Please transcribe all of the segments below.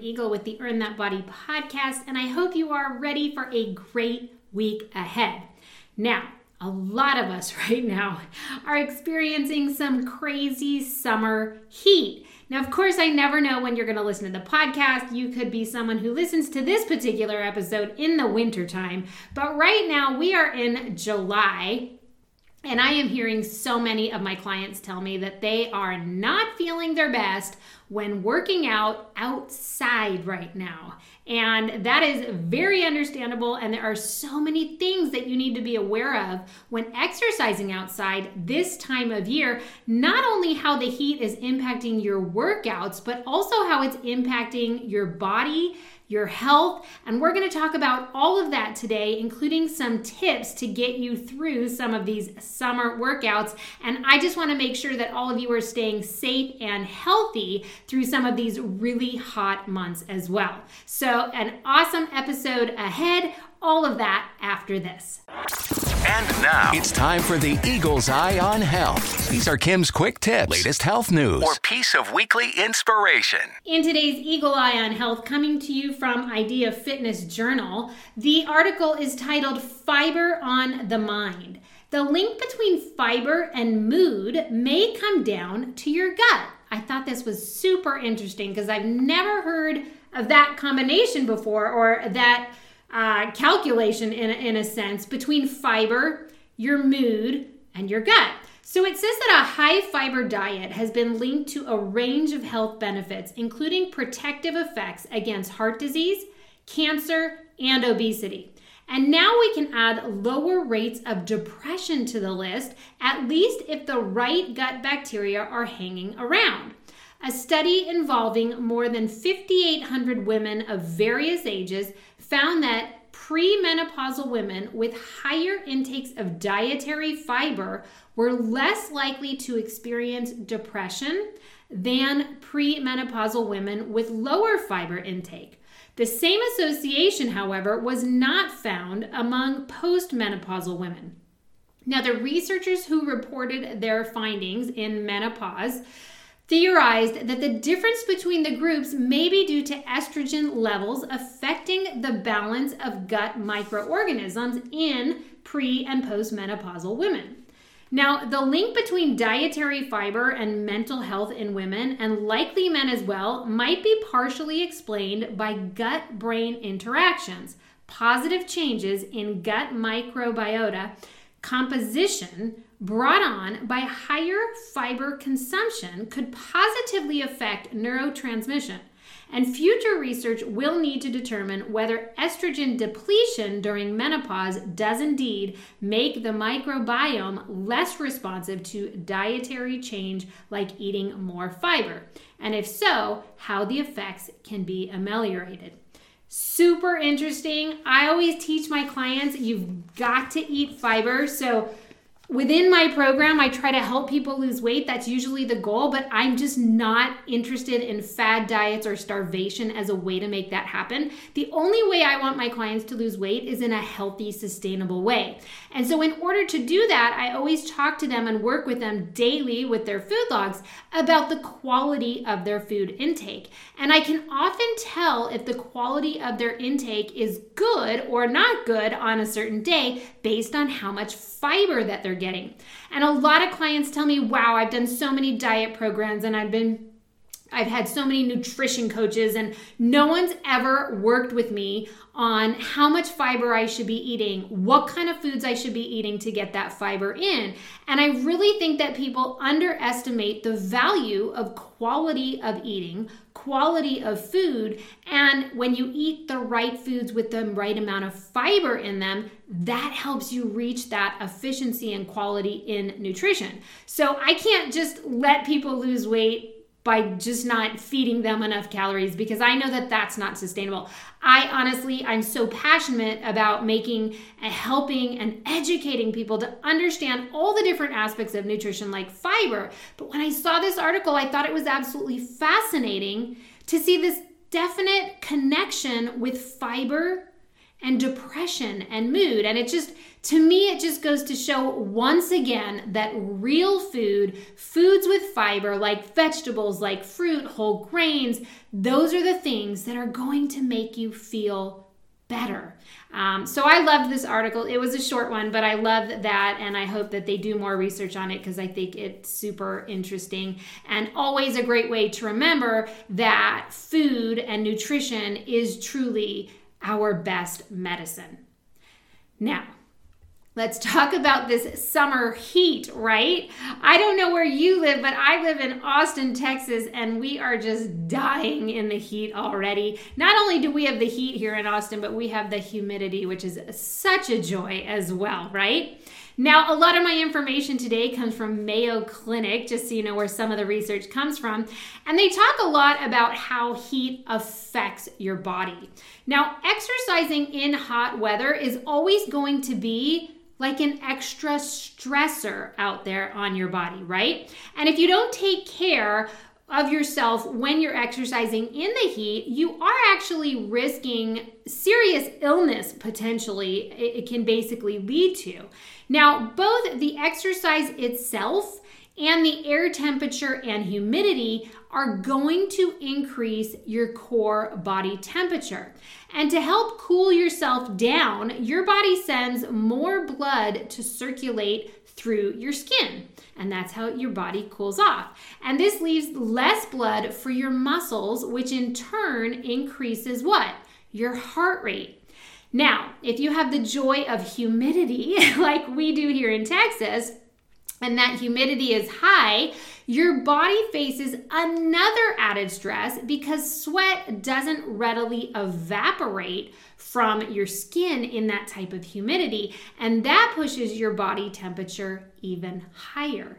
Eagle with the Earn That Body podcast, and I hope you are ready for a great week ahead. Now, a lot of us right now are experiencing some crazy summer heat. Now, of course, I never know when you're going to listen to the podcast. You could be someone who listens to this particular episode in the wintertime, but right now we are in July and I am hearing so many of my clients tell me that they are not feeling their best when working out outside right now. And that is very understandable. And there are so many things that you need to be aware of when exercising outside this time of year. Not only how the heat is impacting your workouts, but also how it's impacting your body your health. And we're going to talk about all of that today, including some tips to get you through some of these summer workouts. And I just want to make sure that all of you are staying safe and healthy through some of these really hot months as well. So, an awesome episode ahead. All of that after this. And now it's time for the Eagle's Eye on Health. These are Kim's quick tips, latest health news, or piece of weekly inspiration. In today's Eagle Eye on Health, coming to you from Idea Fitness Journal, the article is titled Fiber on the Mind. The link between fiber and mood may come down to your gut. I thought this was super interesting because I've never heard of that combination before or that uh, calculation in in a sense between fiber, your mood, and your gut. So it says that a high fiber diet has been linked to a range of health benefits, including protective effects against heart disease, cancer, and obesity. And now we can add lower rates of depression to the list, at least if the right gut bacteria are hanging around. A study involving more than 5,800 women of various ages found that premenopausal women with higher intakes of dietary fiber were less likely to experience depression than premenopausal women with lower fiber intake. The same association, however, was not found among postmenopausal women. Now, the researchers who reported their findings in menopause theorized that the difference between the groups may be due to estrogen levels affecting the balance of gut microorganisms in pre and postmenopausal women. Now, the link between dietary fiber and mental health in women, and likely men as well, might be partially explained by gut brain interactions. Positive changes in gut microbiota composition brought on by higher fiber consumption could positively affect neurotransmission. And future research will need to determine whether estrogen depletion during menopause does indeed make the microbiome less responsive to dietary change like eating more fiber. And if so, how the effects can be ameliorated. Super interesting. I always teach my clients you've got to eat fiber. So, within my program, I try to help people lose weight. That's usually the goal, but I'm just not interested in fad diets or starvation as a way to make that happen. The only way I want my clients to lose weight is in a healthy, sustainable way. And so, in order to do that, I always talk to them and work with them daily with their food logs about the quality of their food intake. And I can often tell if the quality of their intake is good or not good on a certain day based on how much fiber that they're getting. And a lot of clients tell me, wow, I've done so many diet programs and I've been I've had so many nutrition coaches, and no one's ever worked with me on how much fiber I should be eating, what kind of foods I should be eating to get that fiber in. And I really think that people underestimate the value of quality of eating, quality of food, and when you eat the right foods with the right amount of fiber in them, that helps you reach that efficiency and quality in nutrition. So I can't just let people lose weight by just not feeding them enough calories because I know that that's not sustainable. I honestly, I'm so passionate about making and helping and educating people to understand all the different aspects of nutrition like fiber. But when I saw this article, I thought it was absolutely fascinating to see this definite connection with fiber and depression and mood. And it just, to me, it just goes to show once again that real food, foods with fiber like vegetables, like fruit, whole grains, those are the things that are going to make you feel better. Um, so I loved this article. It was a short one, but I love that, and I hope that they do more research on it because I think it's super interesting and always a great way to remember that food and nutrition is truly our best medicine. Now, Let's talk about this summer heat, right? I don't know where you live, but I live in Austin, Texas, and we are just dying in the heat already. Not only do we have the heat here in Austin, but we have the humidity, which is such a joy as well, right? Now, a lot of my information today comes from Mayo Clinic, just so you know where some of the research comes from. And they talk a lot about how heat affects your body. Now, exercising in hot weather is always going to be like an extra stressor out there on your body, right? And if you don't take care of yourself when you're exercising in the heat, you are actually risking serious illness potentially, it, can basically lead to. Now, both the exercise itself and the air temperature and humidity are going to increase your core body temperature. And to help cool yourself down, your body sends more blood to circulate through your skin. And that's how your body cools off. And this leaves less blood for your muscles, which in turn increases what? Your heart rate. Now, if you have the joy of humidity, like we do here in Texas, and that humidity is high, your body faces another added stress because sweat doesn't readily evaporate from your skin in that type of humidity, and that pushes your body temperature even higher.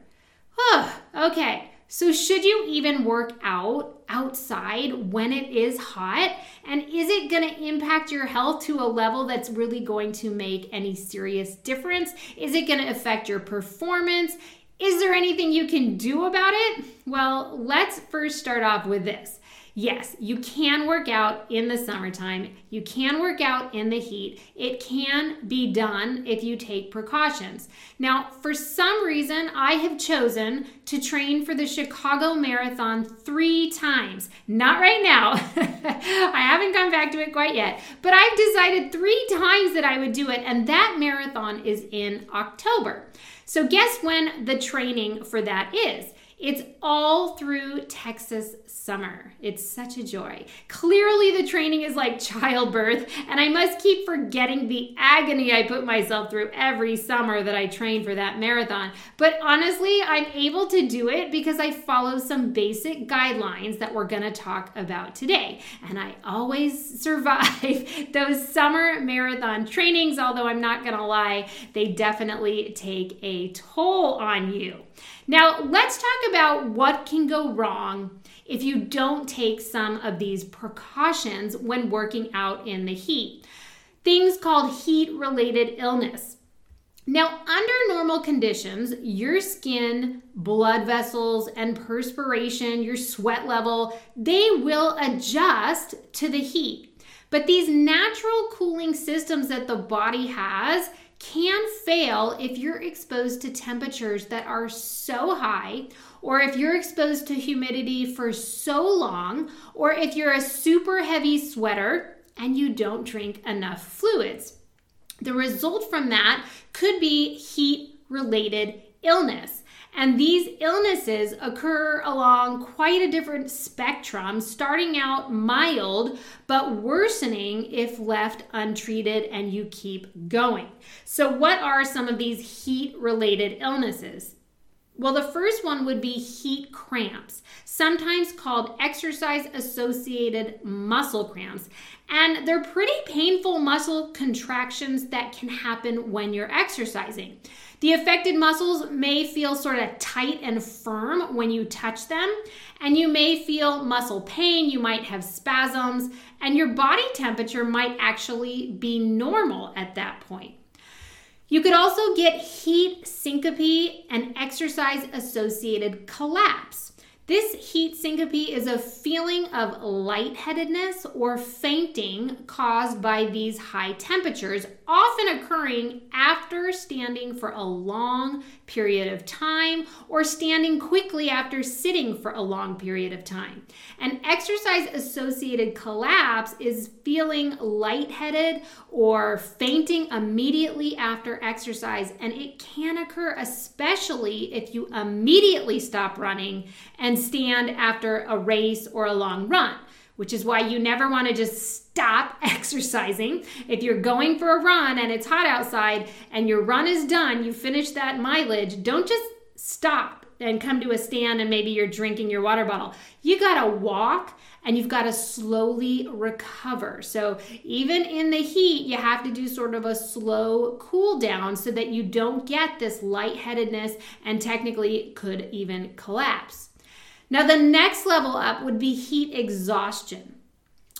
Okay. So, should you even work out outside when it is hot? And is it going to impact your health to a level that's really going to make any serious difference? Is it going to affect your performance? Is there anything you can do about it? Well, let's first start off with this. Yes, you can work out in the summertime. You can work out in the heat. It can be done if you take precautions. Now, for some reason, I have chosen to train for the Chicago Marathon three times. Not right now. I haven't gone back to it quite yet, but I've decided three times that I would do it, and that marathon is in October. So, guess when the training for that is? It's all through Texas summer. It's such a joy. Clearly, the training is like childbirth, and I must keep forgetting the agony I put myself through every summer that I train for that marathon. But honestly, I'm able to do it because I follow some basic guidelines that we're to talk about today. And I always survive those summer marathon trainings, although I'm not to lie, they definitely take a toll on you. Now, let's talk about what can go wrong if you don't take some of these precautions when working out in the heat. Things called heat related illness. Now, under normal conditions, your skin, blood vessels, and perspiration, your sweat level, they will adjust to the heat. But these natural cooling systems that the body has can fail if you're exposed to temperatures that are so high, or if you're exposed to humidity for so long, or if you're a super heavy sweater and you don't drink enough fluids. The result from that could be heat related illness. And these illnesses occur along quite a different spectrum, starting out mild, but worsening if left untreated and you keep going. So, what are some of these heat related illnesses? Well, the first one would be heat cramps, sometimes called exercise associated muscle cramps. And they're pretty painful muscle contractions that can happen when you're exercising. The affected muscles may feel sort of tight and firm when you touch them, and you may feel muscle pain, you might have spasms, and your body temperature might actually be normal at that point. You could also get heat syncope and exercise associated collapse. This heat syncope is a feeling of lightheadedness or fainting caused by these high temperatures, often occurring after standing for a long period of time or standing quickly after sitting for a long period of time. An exercise associated collapse is feeling lightheaded or fainting immediately after exercise, and it can occur especially if you immediately stop running and stand after a race or a long run which is why you never want to just stop exercising. If you're going for a run and it's hot outside and your run is done, you finish that mileage, don't just stop and come to a stand and maybe you're drinking your water bottle. You got to walk and you've got to slowly recover. So, even in the heat, you have to do sort of a slow cool down so that you don't get this lightheadedness and technically could even collapse. Now, the next level up would be heat exhaustion.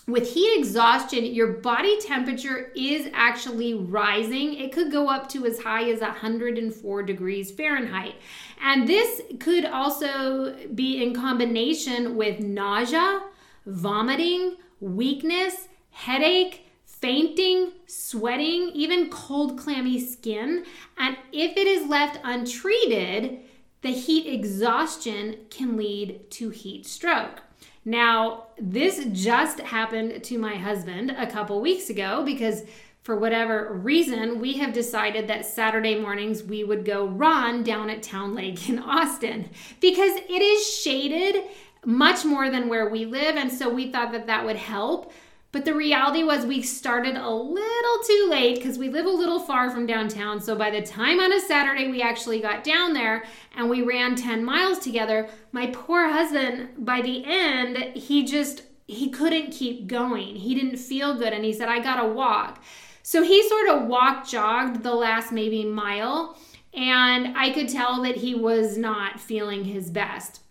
With heat exhaustion, your body temperature is actually rising. It could go up to as high as 104 degrees Fahrenheit. And this could also be in combination with nausea, vomiting, weakness, headache, fainting, sweating, even cold, clammy skin. And if it is left untreated, the heat exhaustion can lead to heat stroke. Now, this just happened to my husband a couple weeks ago because for whatever reason, we have decided that Saturday mornings we would go run down at Town Lake in Austin because it is shaded much more than where we live. And so we thought that that would help. But the reality was, we started a little too late because we live a little far from downtown. So by the time on a Saturday we actually got down there and we ran 10 miles together, my poor husband, by the end, he just he couldn't keep going. He didn't feel good and he said, I gotta walk. So he sort of walked, jogged the last maybe mile, and I could tell that he was not feeling his best.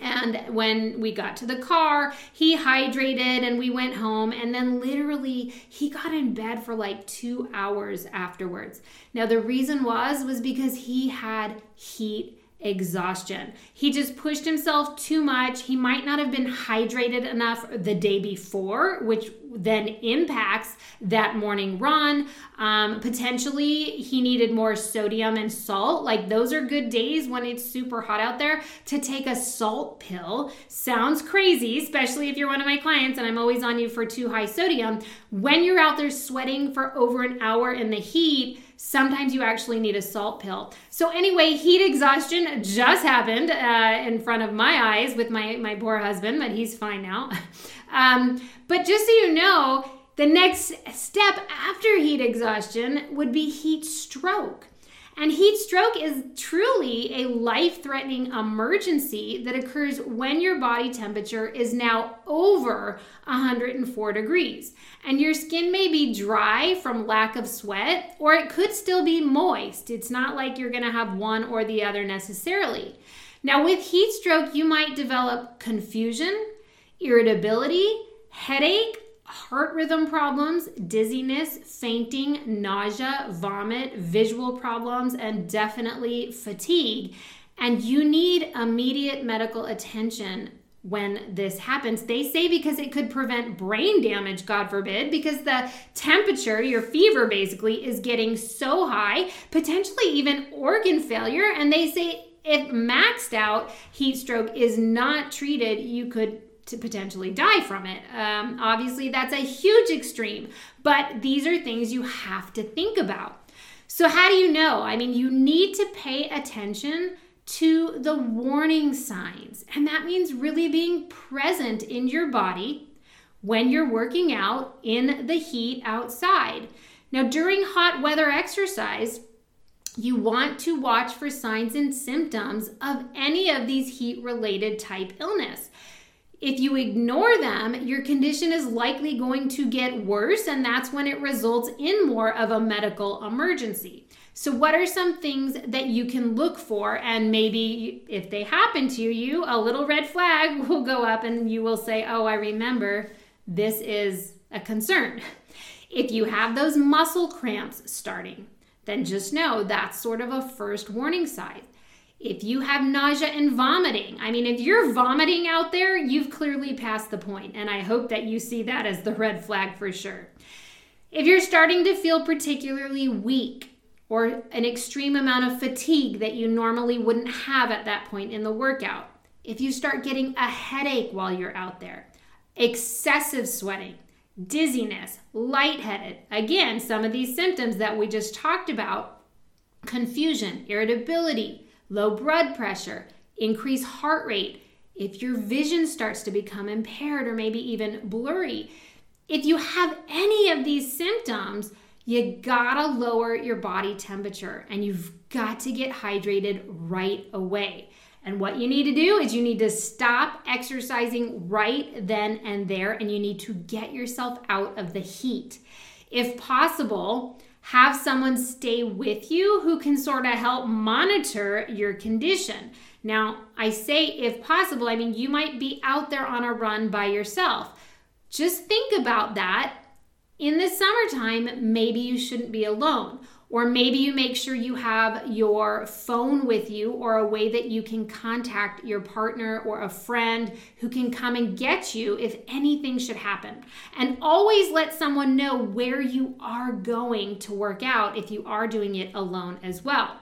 And when we got to the car, he hydrated and we went home. And then, literally, he got in bed for like two hours afterwards. Now, the reason was, was because he had heat exhaustion. He just pushed himself too much. He might not have been hydrated enough the day before, which then impacts that morning run. Um, potentially, he needed more sodium and salt. Like, those are good days when it's super hot out there to take a salt pill. Sounds crazy, especially if you're one of my clients and I'm always on you for too high sodium. When you're out there sweating for over an hour in the heat, sometimes you actually need a salt pill. So anyway, heat exhaustion just happened uh, in front of my eyes with my my poor husband, but he's fine now. um, but just so you know, the next step after heat exhaustion would be heat stroke. And heat stroke is truly a life threatening emergency that occurs when your body temperature is now over 104 degrees. And your skin may be dry from lack of sweat, or it could still be moist. It's not like you're to have one or the other necessarily. Now, with heat stroke, you might develop confusion, irritability, headache, heart rhythm problems, dizziness, fainting, nausea, vomit, visual problems, and definitely fatigue. And you need immediate medical attention when this happens. They say because it could prevent brain damage, God forbid, because the temperature, your fever basically, is getting so high, potentially even organ failure. And they say if maxed out heat stroke is not treated, you could to potentially die from it. Um, obviously, that's a huge extreme, but these are things you have to think about. So, how do you know? I mean, you need to pay attention to the warning signs, and that means really being present in your body when you're working out in the heat outside. Now, during hot weather exercise, you want to watch for signs and symptoms of any of these heat related type illness. If you ignore them, your condition is likely going to get worse, and that's when it results in more of a medical emergency. So, what are some things that you can look for? And maybe if they happen to you, a little red flag will go up and you will say, Oh, I remember this is a concern. If you have those muscle cramps starting, then just know that's sort of a first warning sign. If you have nausea and vomiting, I mean, if you're vomiting out there, you've clearly passed the point, and I hope that you see that as the red flag for sure. If you're starting to feel particularly weak or an extreme amount of fatigue that you normally wouldn't have at that point in the workout, if you start getting a headache while you're out there, excessive sweating, dizziness, lightheaded, again, some of these symptoms that we just talked about, confusion, irritability, low blood pressure, increased heart rate, if your vision starts to become impaired or maybe even blurry, if you have any of these symptoms, you gotta lower your body temperature and you've got to get hydrated right away. And what you need to do is you need to stop exercising right then and there, and you need to get yourself out of the heat. If possible, have someone stay with you who can sort of help monitor your condition. Now, I say if possible, I mean, you might be out there on a run by yourself. Just think about that. In the summertime, maybe you shouldn't be alone. Or maybe you make sure you have your phone with you or a way that you can contact your partner or a friend who can come and get you if anything should happen. And always let someone know where you are going to work out if you are doing it alone as well.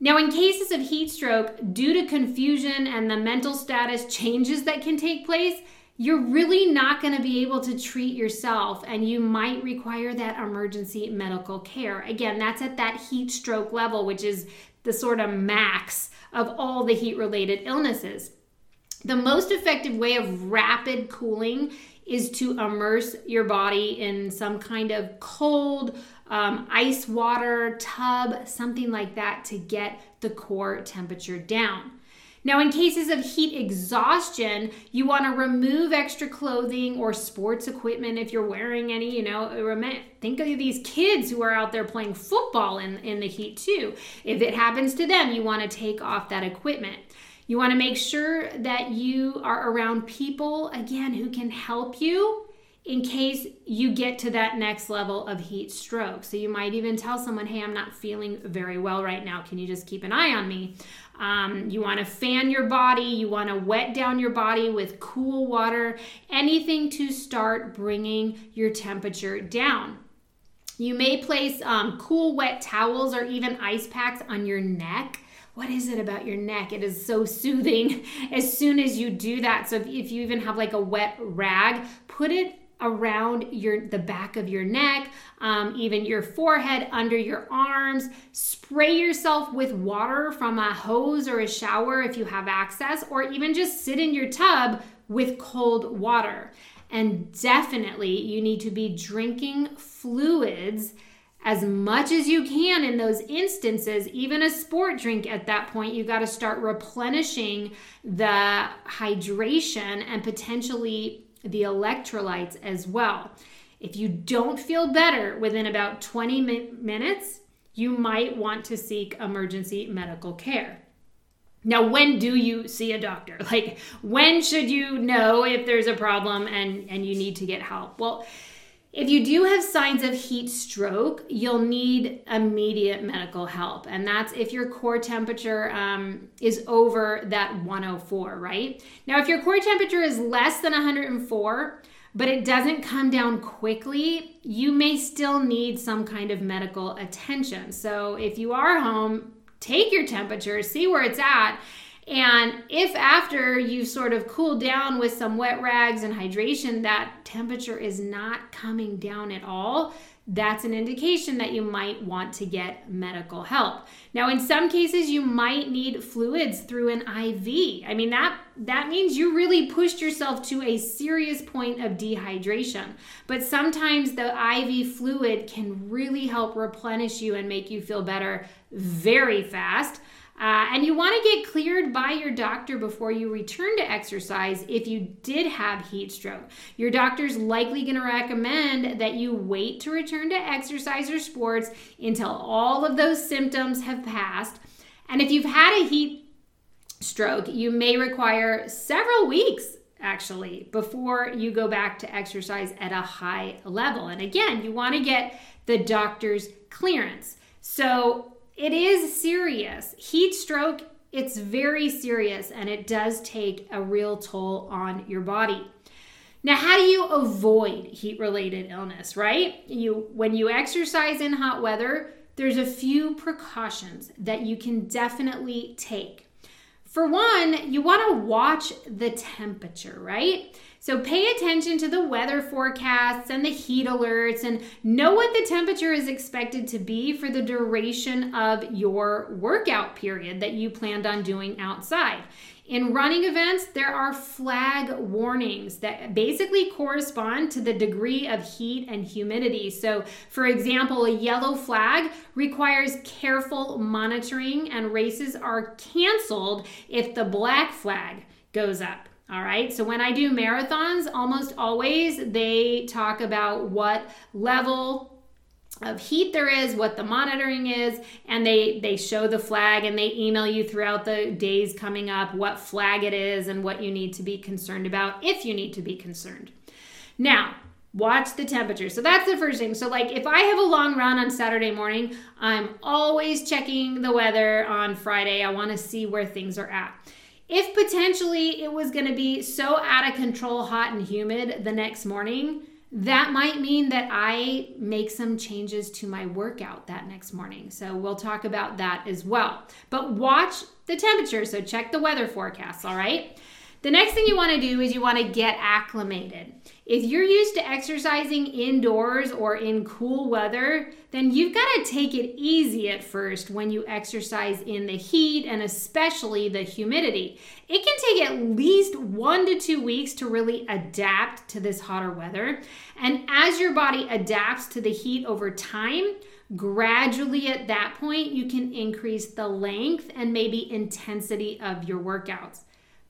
Now, in cases of heat stroke, due to confusion and the mental status changes that can take place, you're really not going to be able to treat yourself and you might require that emergency medical care. Again, that's at that heat stroke level, which is the sort of max of all the heat related illnesses. The most effective way of rapid cooling is to immerse your body in some kind of cold um, ice water tub, something like that, to get the core temperature down. Now, in cases of heat exhaustion, you want to remove extra clothing or sports equipment if you're wearing any. You know, think of these kids who are out there playing football in, in the heat too. If it happens to them, you want to take off that equipment. You want to make sure that you are around people, again, who can help you in case you get to that next level of heat stroke. So you might even tell someone, hey, I'm not feeling very well right now. Can you just keep an eye on me? Um, you want to fan your body, you want to wet down your body with cool water, anything to start bringing your temperature down. You may place um, cool, wet towels or even ice packs on your neck what is it about your neck? It is so soothing as soon as you do that. So if, if, you even have like a wet rag, put it around your the back of your neck, um, even your forehead, under your arms. Spray yourself with water from a hose or a shower if you have access, or even just sit in your tub with cold water. And definitely, you need to be drinking fluids as much as you can in those instances, even a sport drink at that point, you got to start replenishing the hydration and potentially the electrolytes as well. If you don't feel better within about 20 mi- minutes, you might want to seek emergency medical care. Now, when do you see a doctor? Like, when should you know if there's a problem and, and you need to get help? Well, if you do have signs of heat stroke, you'll need immediate medical help. And that's if your core temperature um, is over that 104, right? Now, if your core temperature is less than 104, but it doesn't come down quickly, you may still need some kind of medical attention. So if you are home, take your temperature, see where it's at And if after you've sort of cool down with some wet rags and hydration, that temperature is not coming down at all, that's an indication that you might want to get medical help. Now, in some cases, you might need fluids through an IV. I mean, that, that means you really pushed yourself to a serious point of dehydration. But sometimes the IV fluid can really help replenish you and make you feel better very fast. Uh, and you want to get cleared by your doctor before you return to exercise if you did have heat stroke. Your doctor's likely going to recommend that you wait to return to exercise or sports until all of those symptoms have passed. And if you've had a heat stroke, you may require several weeks actually before you go back to exercise at a high level. And again, you want to get the doctor's clearance. So it is serious. Heat stroke, it's very serious and it does take a real toll on your body. Now, how do you avoid heat related illness, right? You when you exercise in hot weather, there's a few precautions that you can definitely take. For one, you want to watch the temperature, right? So pay attention to the weather forecasts and the heat alerts and know what the temperature is expected to be for the duration of your workout period that you planned on doing outside. In running events, there are flag warnings that basically correspond to the degree of heat and humidity. So, for example, a yellow flag requires careful monitoring, and races are canceled if the black flag goes up. All right. So when I do marathons, almost always they talk about what level of heat there is, what the monitoring is, and they they show the flag and they email you throughout the days coming up what flag it is and what you need to be concerned about if you need to be concerned. Now, watch the temperature. So that's the first thing. So like if I have a long run on Saturday morning, I'm always checking the weather on Friday. I want to see where things are at if potentially it was going to be so out of control, hot and humid the next morning, that might mean that I make some changes to my workout that next morning. So we'll talk about that as well. But watch the temperature. So check the weather forecast, all right? The next thing you want to do is you want to get acclimated. If you're used to exercising indoors or in cool weather, then you've got to take it easy at first when you exercise in the heat and especially the humidity. It can take at least one to two weeks to really adapt to this hotter weather. And as your body adapts to the heat over time, gradually at that point, you can increase the length and maybe intensity of your workouts.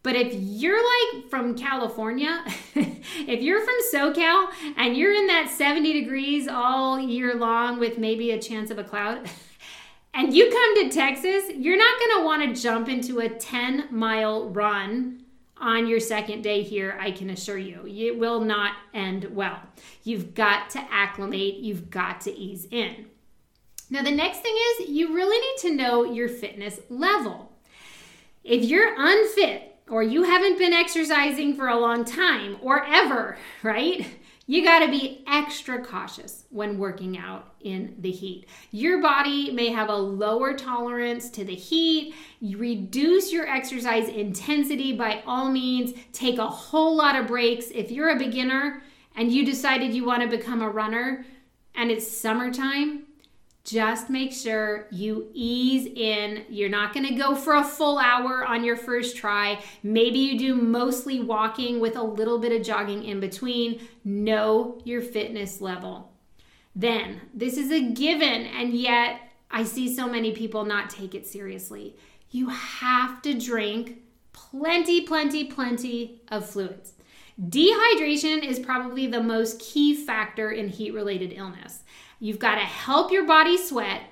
But if you're like from California, if you're from SoCal and you're in that 70 degrees all year long with maybe a chance of a cloud, and you come to Texas, you're not want to jump into a 10 mile run on your second day here, I can assure you. It will not end well. You've got to acclimate, you've got to ease in. Now, the next thing is you really need to know your fitness level. If you're unfit, or you haven't been exercising for a long time or ever, right? You got to be extra cautious when working out in the heat. Your body may have a lower tolerance to the heat. You reduce your exercise intensity by all means. Take a whole lot of breaks. If you're a beginner and you decided you want to become a runner and it's summertime, just make sure you ease in. You're not going to go for a full hour on your first try. Maybe you do mostly walking with a little bit of jogging in between. Know your fitness level. Then, this is a given, and yet I see so many people not take it seriously. You have to drink plenty, plenty, plenty of fluids. Dehydration is probably the most key factor in heat related illness. You've got to help your body sweat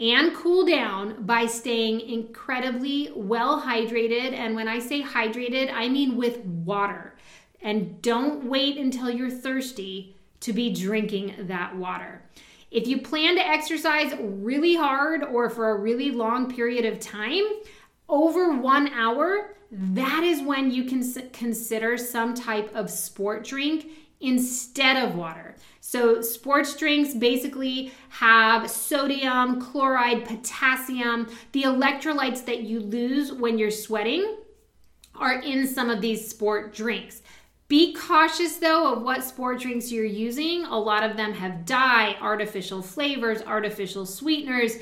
and cool down by staying incredibly well hydrated. And when I say hydrated, I mean with water. And don't wait until you're thirsty to be drinking that water. If you plan to exercise really hard or for a really long period of time, over one hour, that is when you can consider some type of sport drink instead of water. So, sports drinks basically have sodium, chloride, potassium, the electrolytes that you lose when you're sweating are in some of these sport drinks. Be cautious though of what sport drinks you're using. A lot of them have dye, artificial flavors, artificial sweeteners.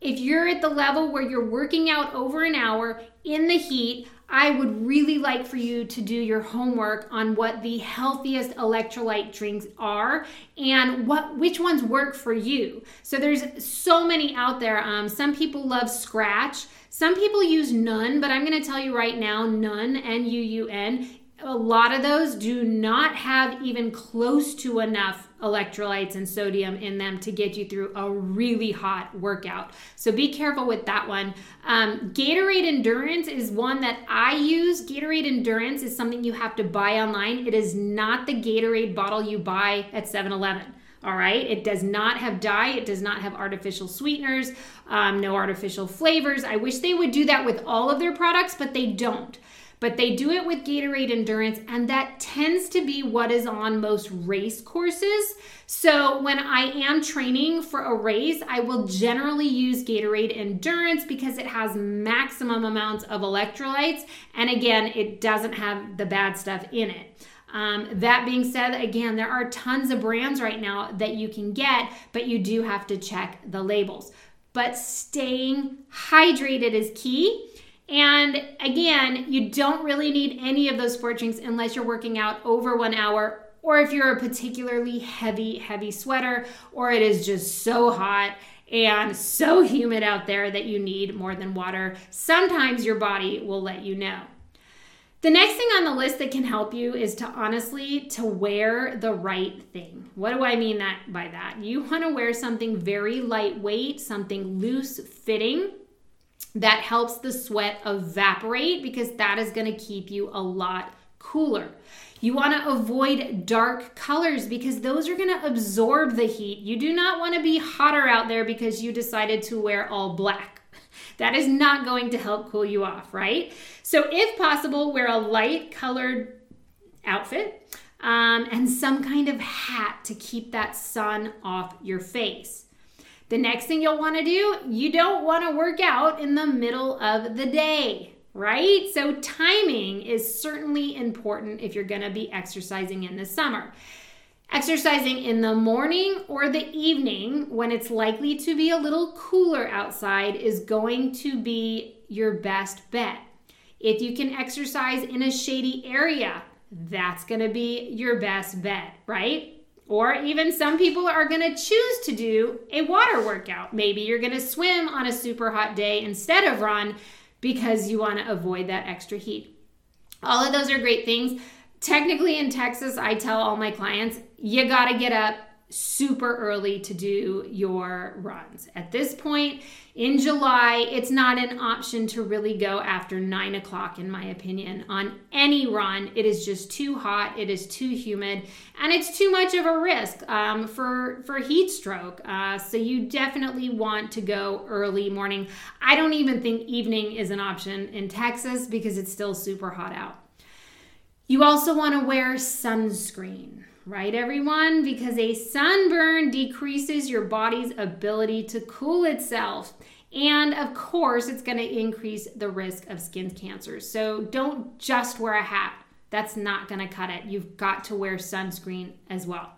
If you're at the level where you're working out over an hour in the heat, I would really like for you to do your homework on what the healthiest electrolyte drinks are and what which ones work for you. So there's so many out there. Um, some people love Scratch. Some people use Nuun, but I'm going to tell you right now, Nuun, N U U N, a lot of those do not have even close to enough electrolytes and sodium in them to get you through a really hot workout. So be careful with that one. Um, Gatorade Endurance is one that I use. Gatorade Endurance is something you have to buy online. It is not the Gatorade bottle you buy at 7 Eleven. All right, it does not have dye, it does not have artificial sweeteners, um, no artificial flavors. I wish they would do that with all of their products, but they don't but they do it with Gatorade Endurance, and that tends to be what is on most race courses. So when I am training for a race, I will generally use Gatorade Endurance because it has maximum amounts of electrolytes, and again, it doesn't have the bad stuff in it. Um, that being said, again, there are tons of brands right now that you can get, but you do have to check the labels. But staying hydrated is key. And again, you don't really need any of those sport drinks unless you're working out over one hour or if you're a particularly heavy, heavy sweater or it is just so hot and so humid out there that you need more than water. Sometimes your body will let you know. The next thing on the list that can help you is to honestly to wear the right thing. What do I mean that by that? You want to wear something very lightweight, something loose fitting that helps the sweat evaporate because that is going to keep you a lot cooler. You want to avoid dark colors because those are going to absorb the heat. You do not want to be hotter out there because you decided to wear all black. That is not going to help cool you off, right? So, if possible, wear a light colored outfit um, and some kind of hat to keep that sun off your face. The next thing you'll want to do, you don't want to work out in the middle of the day, right? So, timing is certainly important if you're going to be exercising in the summer. Exercising in the morning or the evening when it's likely to be a little cooler outside is going to be your best bet. If you can exercise in a shady area, that's going to be your best bet, right? Or even some people are going to choose to do a water workout. Maybe you're going to swim on a super hot day instead of run because you want to avoid that extra heat. All of those are great things. Technically, in Texas, I tell all my clients, you got to get up super early to do your runs. At this point in July, it's not an option to really go after nine o'clock, in my opinion, on any run. It is just too hot, it is too humid, and it's too much of a risk um, for, for heat stroke. Uh, so you definitely want to go early morning. I don't even think evening is an option in Texas because it's still super hot out. You also want to wear sunscreen right, everyone? Because a sunburn decreases your body's ability to cool itself. And of course, it's going to increase the risk of skin cancers. So don't just wear a hat. That's not going to cut it. You've got to wear sunscreen as well.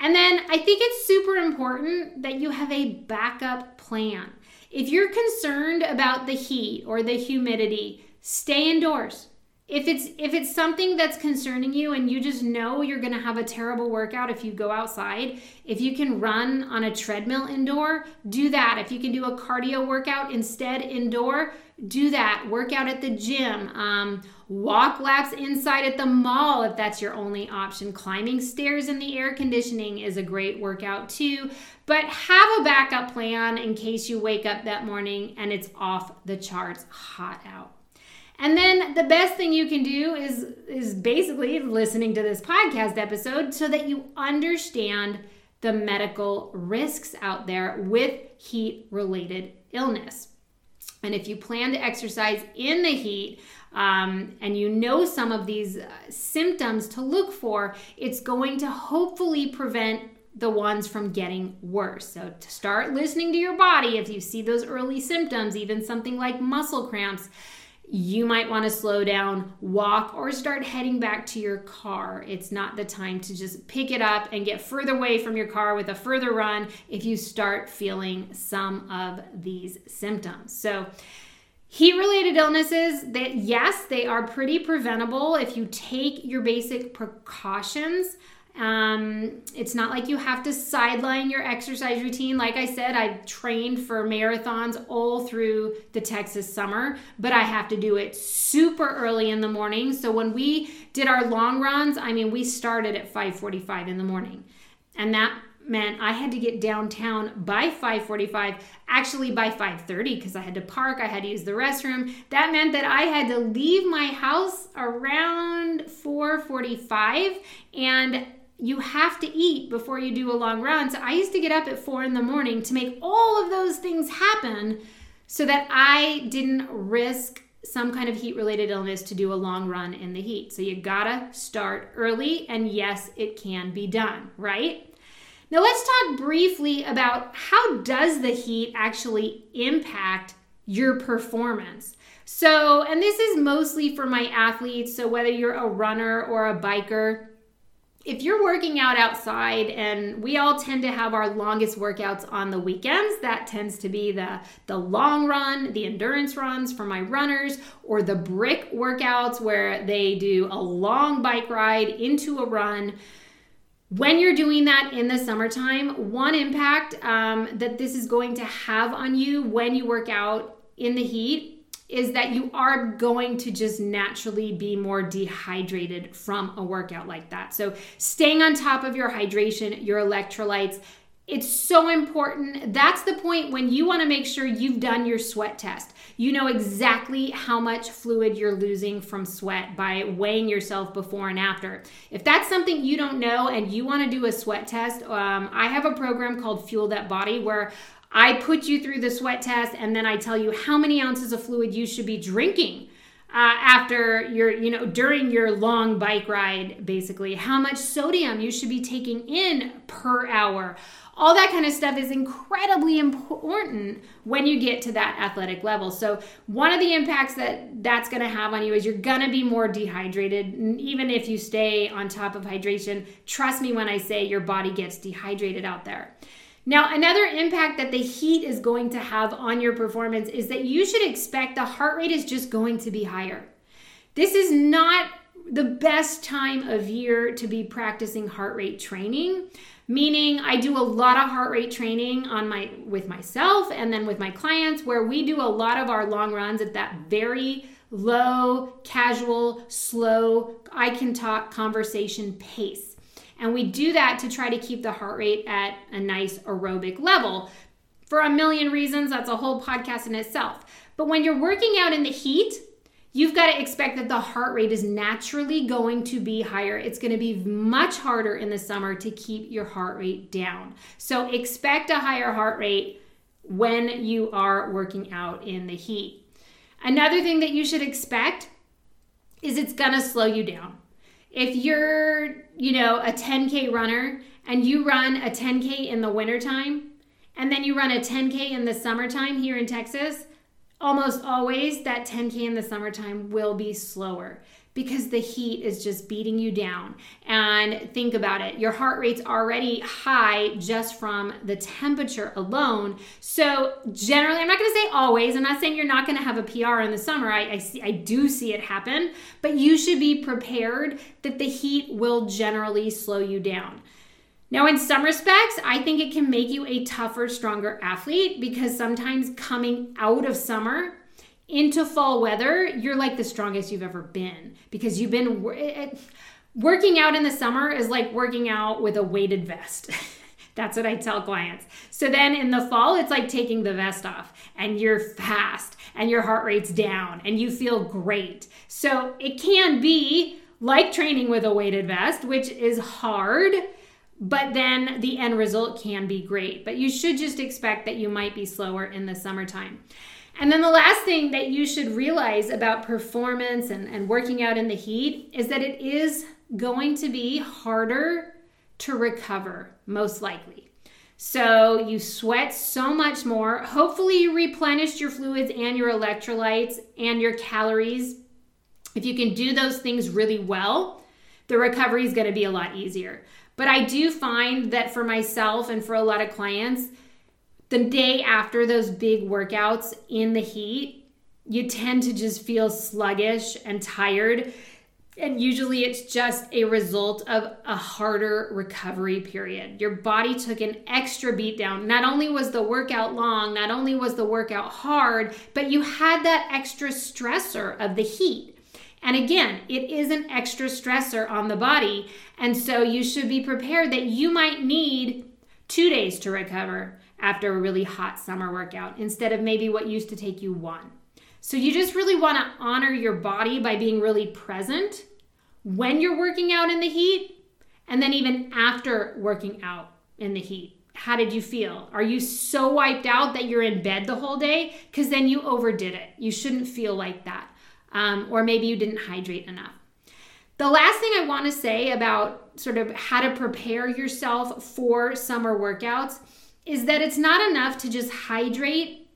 And then I think it's super important that you have a backup plan. If you're concerned about the heat or the humidity, stay indoors if it's if it's something that's concerning you and you just know you're going to have a terrible workout if you go outside if you can run on a treadmill indoor do that. If you can do a cardio workout instead indoor do that. Work out at the gym um, walk laps inside at the mall if that's your only option. Climbing stairs in the air conditioning is a great workout too. But have a backup plan in case you wake up that morning and it's off the charts hot out and then the best thing you can do is is basically listening to this podcast episode so that you understand the medical risks out there with heat related illness. And if you plan to exercise in the heat, um, and you know some of these uh, symptoms to look for, it's going to hopefully prevent the ones from getting worse. So, to start listening to your body, if you see those early symptoms, even something like muscle cramps, you might want to slow down, walk, or start heading back to your car. It's not the time to just pick it up and get further away from your car with a further run if you start feeling some of these symptoms. So, Heat related illnesses that yes, they are pretty preventable if you take your basic precautions. Um, it's not like you have to sideline your exercise routine. Like I said, I trained for marathons all through the Texas summer, but I have to do it super early in the morning. So when we did our long runs, I mean, we started at 5:45 in the morning, and that meant I had to get downtown by 5:45, actually by 5:30 because I had to park, I had to use the restroom. That meant that I had to leave my house around 4:45 and you have to eat before you do a long run. So I used to get up at four in the morning to make all of those things happen so that I didn't risk some kind of heat related illness to do a long run in the heat. So you gotta start early, and yes, it can be done, right? Now let's talk briefly about how does the heat actually impact your performance. So, and this is mostly for my athletes, so whether you're a runner or a biker, if you're working out outside and we all tend to have our longest workouts on the weekends that tends to be the the long run the endurance runs for my runners or the brick workouts where they do a long bike ride into a run. When you're doing that in the summertime one impact um, that this is going to have on you when you work out in the heat is that you are going to just naturally be more dehydrated from a workout like that. So, staying on top of your hydration, your electrolytes, it's so important. That's the point when you want to make sure you've done your sweat test. You know exactly how much fluid you're losing from sweat by weighing yourself before and after. If that's something you don't know and you want to do a sweat test, um, I have a program called Fuel That Body where I put you through the sweat test and then I tell you how many ounces of fluid you should be drinking uh, after your, you know, during your long bike ride, basically, how much sodium you should be taking in per hour. All that kind of stuff is incredibly important when you get to that athletic level. So, one of the impacts that that's going to have on you is you're going to be more dehydrated. Even if you stay on top of hydration, trust me when I say your body gets dehydrated out there. Now, another impact that the heat is going to have on your performance is that you should expect the heart rate is just going to be higher. This is not the best time of year to be practicing heart rate training meaning I do a lot of heart rate training on my with myself and then with my clients where we do a lot of our long runs at that very low, casual, slow, I can talk conversation pace. And we do that to try to keep the heart rate at a nice aerobic level. For a million reasons, that's a whole podcast in itself. But when you're working out in the heat, you've got to expect that the heart rate is naturally going to be higher. It's going to be much harder in the summer to keep your heart rate down. So expect a higher heart rate when you are working out in the heat. Another thing that you should expect is it's going to slow you down if you're, you know, a 10K runner and you run a 10K in the wintertime and then you run a 10K in the summertime here in Texas, almost always that 10K in the summertime will be slower because the heat is just beating you down. And think about it your heart rate's already high just from the temperature alone. So, generally, I'm not gonna say always, I'm not saying you're not gonna have a PR in the summer. I, I, see, I do see it happen, but you should be prepared that the heat will generally slow you down. Now, in some respects, I think it can make you a tougher, stronger athlete because sometimes coming out of summer, into fall weather, you're like the strongest you've ever been because you've been working out in the summer is like working out with a weighted vest. That's what I tell clients. So then in the fall, it's like taking the vest off and you're fast and your heart rate's down and you feel great. So it can be like training with a weighted vest, which is hard, but then the end result can be great. But you should just expect that you might be slower in the summertime. And then the last thing that you should realize about performance and, and working out in the heat is that it is going to be harder to recover, most likely. So you sweat so much more. Hopefully, you replenished your fluids and your electrolytes and your calories. If you can do those things really well, the recovery is going to be a lot easier. But I do find that for myself and for a lot of clients, the day after those big workouts in the heat, you tend to just feel sluggish and tired. And usually it's just a result of a harder recovery period. Your body took an extra beat down. Not only was the workout long, not only was the workout hard, but you had that extra stressor of the heat. And again, it is an extra stressor on the body. And so you should be prepared that you might need two days to recover after a really hot summer workout instead of maybe what used to take you one. So you just really want to honor your body by being really present when you're working out in the heat and then even after working out in the heat. How did you feel? Are you so wiped out that you're in bed the whole day? Because then you overdid it. You shouldn't feel like that. Um, or maybe you didn't hydrate enough. The last thing I want to say about sort of how to prepare yourself for summer workouts is that it's not enough to just hydrate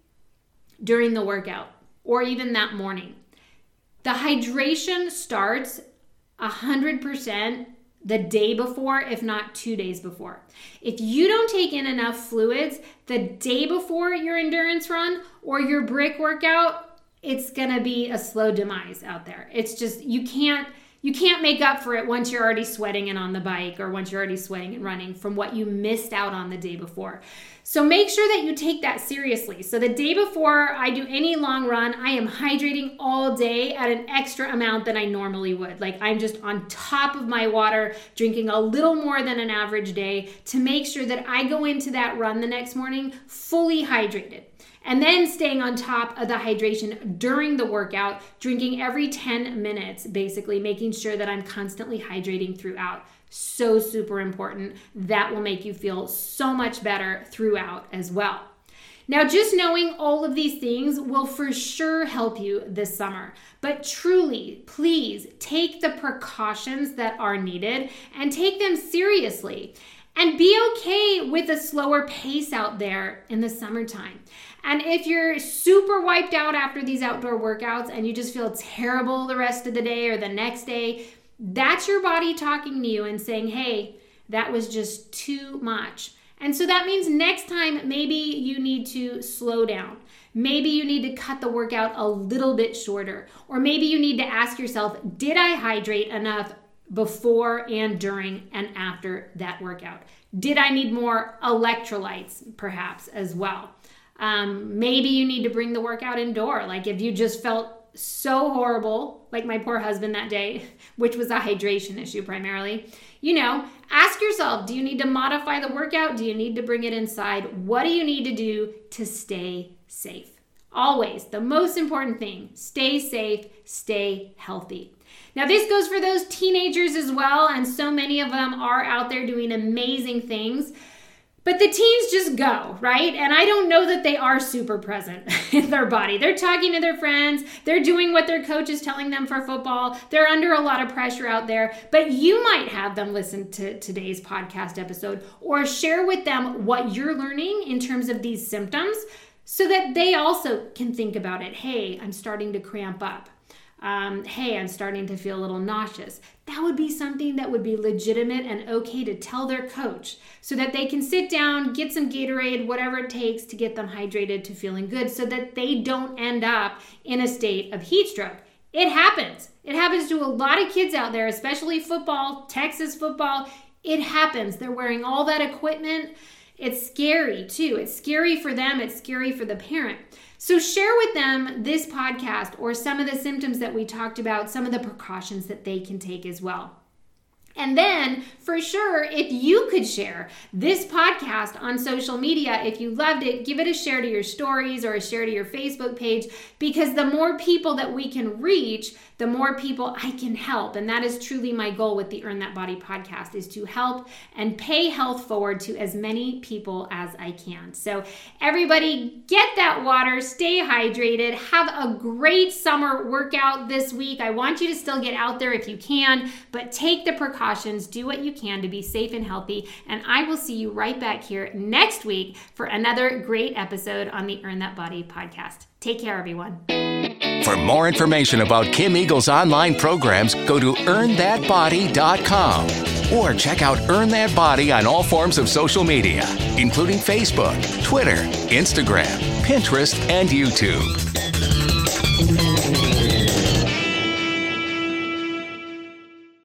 during the workout or even that morning. The hydration starts 100% the day before, if not two days before. If you don't take in enough fluids the day before your endurance run or your brick workout, it's gonna be a slow demise out there. It's just, you can't you can't make up for it once you're already sweating and on the bike or once you're already sweating and running from what you missed out on the day before. So make sure that you take that seriously. So the day before I do any long run, I am hydrating all day at an extra amount than I normally would. Like I'm just on top of my water, drinking a little more than an average day to make sure that I go into that run the next morning fully hydrated. And then staying on top of the hydration during the workout, drinking every 10 minutes, basically making sure that I'm constantly hydrating throughout. So super important. That will make you feel so much better throughout as well. Now, just knowing all of these things will for sure help you this summer. But truly, please take the precautions that are needed and take them seriously. And be okay with a slower pace out there in the summertime. And if you're super wiped out after these outdoor workouts and you just feel terrible the rest of the day or the next day, that's your body talking to you and saying, hey, that was just too much. And so that means next time, maybe you need to slow down. Maybe you need to cut the workout a little bit shorter. Or maybe you need to ask yourself, did I hydrate enough before and during and after that workout? Did I need more electrolytes, perhaps, as well? Um, maybe you need to bring the workout indoor. Like if you just felt so horrible, like my poor husband that day, which was a hydration issue primarily, you know, ask yourself do you need to modify the workout? Do you need to bring it inside? What do you need to do to stay safe? Always, the most important thing stay safe, stay healthy. Now, this goes for those teenagers as well, and so many of them are out there doing amazing things. But the teens just go, right? And I don't know that they are super present in their body. They're talking to their friends, they're doing what their coach is telling them for football, they're under a lot of pressure out there. But you might have them listen to today's podcast episode or share with them what you're learning in terms of these symptoms so that they also can think about it. Hey, I'm starting to cramp up um, hey, I'm starting to feel a little nauseous. That would be something that would be legitimate and okay to tell their coach so that they can sit down, get some Gatorade, whatever it takes to get them hydrated to feeling good so that they don't end up in a state of heat stroke. It happens. It happens to a lot of kids out there, especially football, Texas football. It happens. They're wearing all that equipment. It's scary too. It's scary for them, it's scary for the parent. So, share with them this podcast or some of the symptoms that we talked about, some of the precautions that they can take as well. And then, for sure, if you could share this podcast on social media, if you loved it, give it a share to your stories or a share to your Facebook page because the more people that we can reach, the more people I can help. And that is truly my goal with the Earn That Body podcast is to help and pay health forward to as many people as I can. So everybody get that water, stay hydrated, have a great summer workout this week. I want you to still get out there if you can, but take the precautions, do what you can to be safe and healthy. And I will see you right back here next week for another great episode on the Earn That Body podcast. Take care, everyone. For more information about Kim Eagle's online programs, go to earnthatbody.com or check out Earn That Body on all forms of social media, including Facebook, Twitter, Instagram, Pinterest, and YouTube.